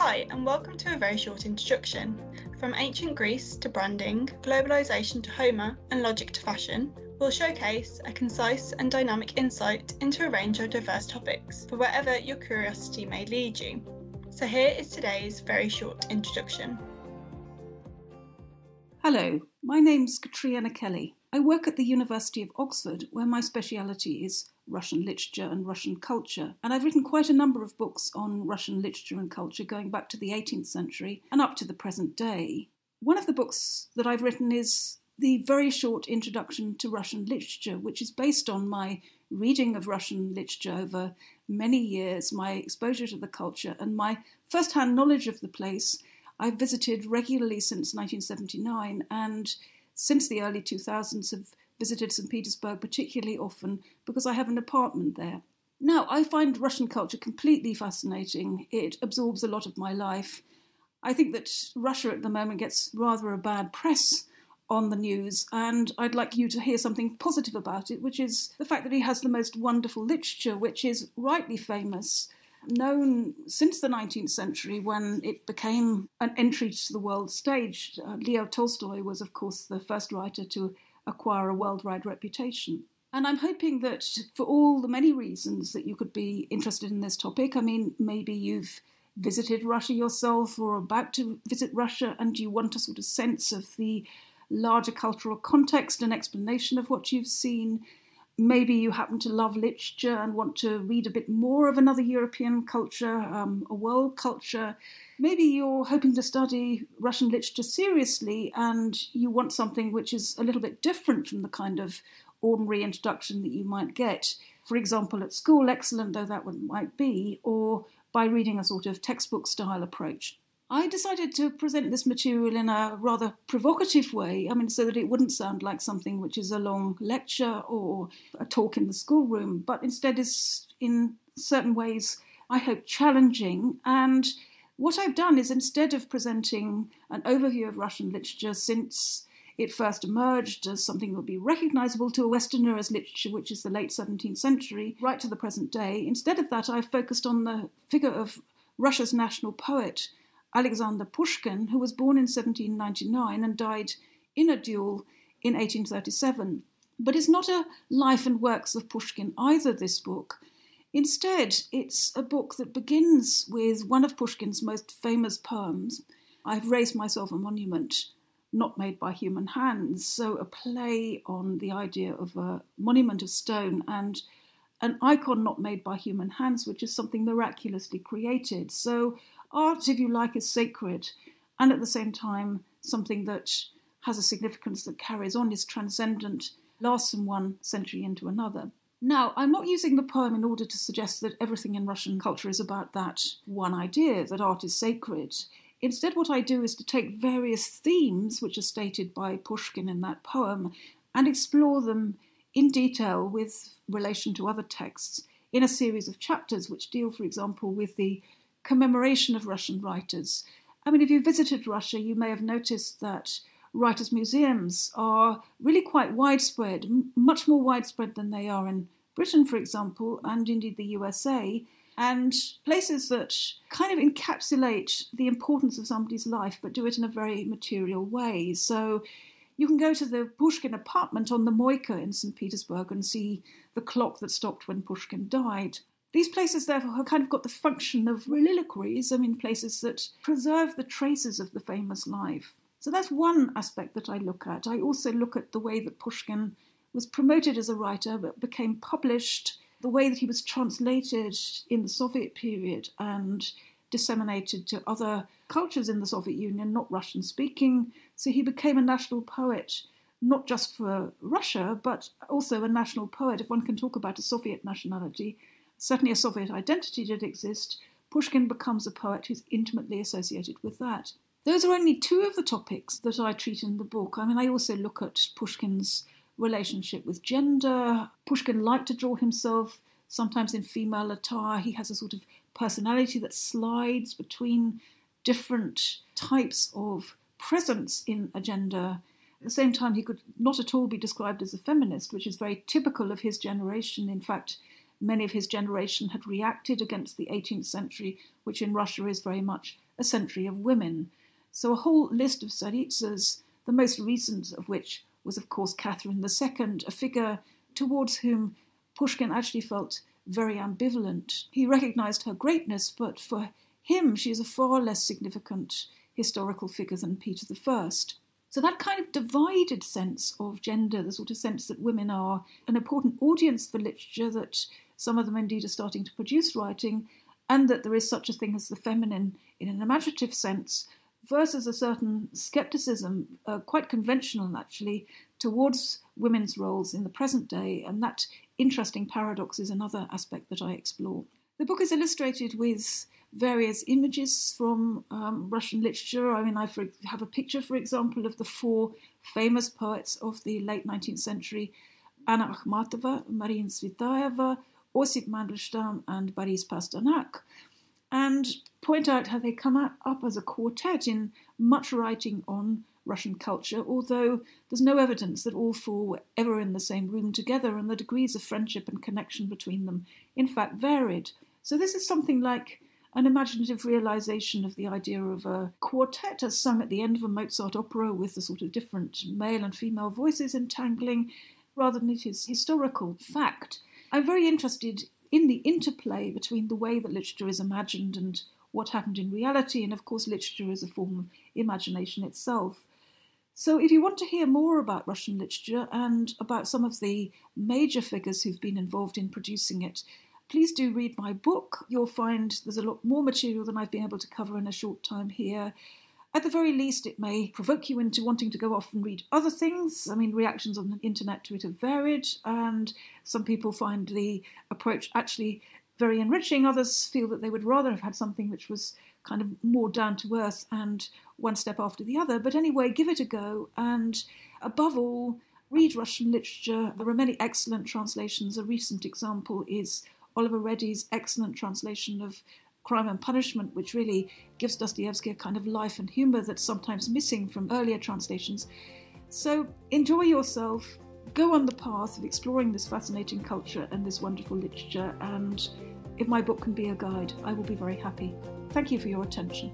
Hi, and welcome to a very short introduction. From ancient Greece to branding, globalisation to Homer, and logic to fashion, we'll showcase a concise and dynamic insight into a range of diverse topics for wherever your curiosity may lead you. So, here is today's very short introduction. Hello, my name's Catriona Kelly. I work at the University of Oxford, where my speciality is Russian literature and Russian culture, and I've written quite a number of books on Russian literature and culture going back to the 18th century and up to the present day. One of the books that I've written is the very short introduction to Russian literature, which is based on my reading of Russian literature over many years, my exposure to the culture, and my first hand knowledge of the place. I've visited regularly since 1979 and since the early 2000s have visited St. Petersburg particularly often because I have an apartment there. Now, I find Russian culture completely fascinating. It absorbs a lot of my life. I think that Russia at the moment gets rather a bad press on the news, and I'd like you to hear something positive about it, which is the fact that he has the most wonderful literature, which is rightly famous, known since the 19th century when it became an entry to the world stage. Uh, Leo Tolstoy was, of course, the first writer to acquire a worldwide reputation. And I'm hoping that for all the many reasons that you could be interested in this topic, I mean, maybe you've visited Russia yourself or about to visit Russia and you want a sort of sense of the larger cultural context and explanation of what you've seen. Maybe you happen to love literature and want to read a bit more of another European culture, um, a world culture. Maybe you're hoping to study Russian literature seriously and you want something which is a little bit different from the kind of ordinary introduction that you might get, for example, at school, excellent though that one might be, or by reading a sort of textbook style approach. I decided to present this material in a rather provocative way, I mean, so that it wouldn't sound like something which is a long lecture or a talk in the schoolroom, but instead is in certain ways, I hope, challenging. And what I've done is instead of presenting an overview of Russian literature since it first emerged as something that would be recognizable to a Westerner as literature, which is the late 17th century, right to the present day, instead of that, I've focused on the figure of Russia's national poet, Alexander Pushkin, who was born in 1799 and died in a duel in 1837. But it's not a life and works of Pushkin either, this book. Instead, it's a book that begins with one of Pushkin's most famous poems, I've Raised Myself a Monument, not made by human hands. So, a play on the idea of a monument of stone and an icon not made by human hands, which is something miraculously created. So, art, if you like, is sacred, and at the same time, something that has a significance that carries on, is transcendent, lasts from one century into another. Now, I'm not using the poem in order to suggest that everything in Russian culture is about that one idea, that art is sacred. Instead, what I do is to take various themes which are stated by Pushkin in that poem and explore them in detail with relation to other texts in a series of chapters which deal, for example, with the commemoration of Russian writers. I mean, if you visited Russia, you may have noticed that writers' museums are really quite widespread, m- much more widespread than they are in Britain, for example, and indeed the USA, and places that kind of encapsulate the importance of somebody's life but do it in a very material way. So you can go to the Pushkin apartment on the Moika in St. Petersburg and see the clock that stopped when Pushkin died. These places, therefore, have kind of got the function of reliquaries, I mean, places that preserve the traces of the famous life. So that's one aspect that I look at. I also look at the way that Pushkin was promoted as a writer but became published, the way that he was translated in the Soviet period and disseminated to other cultures in the Soviet Union, not Russian speaking. So he became a national poet, not just for Russia, but also a national poet. If one can talk about a Soviet nationality, certainly a Soviet identity did exist. Pushkin becomes a poet who's intimately associated with that. Those are only two of the topics that I treat in the book. I mean, I also look at Pushkin's relationship with gender. Pushkin liked to draw himself sometimes in female attire. He has a sort of personality that slides between different types of presence in a gender. At the same time, he could not at all be described as a feminist, which is very typical of his generation. In fact, many of his generation had reacted against the 18th century, which in Russia is very much a century of women. So a whole list of tsaritsas, the most recent of which was, of course, Catherine II, a figure towards whom Pushkin actually felt very ambivalent. He recognized her greatness, but for him, she is a far less significant historical figure than Peter I. So that kind of divided sense of gender, the sort of sense that women are an important audience for literature, that some of them indeed are starting to produce writing, and that there is such a thing as the feminine in an imaginative sense, versus a certain skepticism, uh, quite conventional actually, towards women's roles in the present day. And that interesting paradox is another aspect that I explore. The book is illustrated with various images from um, Russian literature. I mean, I have a picture, for example, of the four famous poets of the late 19th century Anna Akhmatova, Marina Tsvetaeva, Osip Mandelstam, and Boris Pasternak, and point out how they come up as a quartet in much writing on Russian culture, although there's no evidence that all four were ever in the same room together, and the degrees of friendship and connection between them, in fact, varied. So, this is something like an imaginative realization of the idea of a quartet as sung at the end of a Mozart opera with the sort of different male and female voices entangling, rather than it is historical fact. I'm very interested in the interplay between the way that literature is imagined and what happened in reality, and of course, literature is a form of imagination itself. So, if you want to hear more about Russian literature and about some of the major figures who've been involved in producing it, please do read my book. You'll find there's a lot more material than I've been able to cover in a short time here. At the very least, it may provoke you into wanting to go off and read other things. I mean, reactions on the internet to it have varied, and some people find the approach actually very enriching. Others feel that they would rather have had something which was kind of more down to earth and one step after the other. But anyway, give it a go, and above all, read Russian literature. There are many excellent translations. A recent example is Oliver Ready's excellent translation of Crime and Punishment, which really gives Dostoevsky a kind of life and humour that's sometimes missing from earlier translations. So enjoy yourself, go on the path of exploring this fascinating culture and this wonderful literature, and if my book can be a guide, I will be very happy. Thank you for your attention.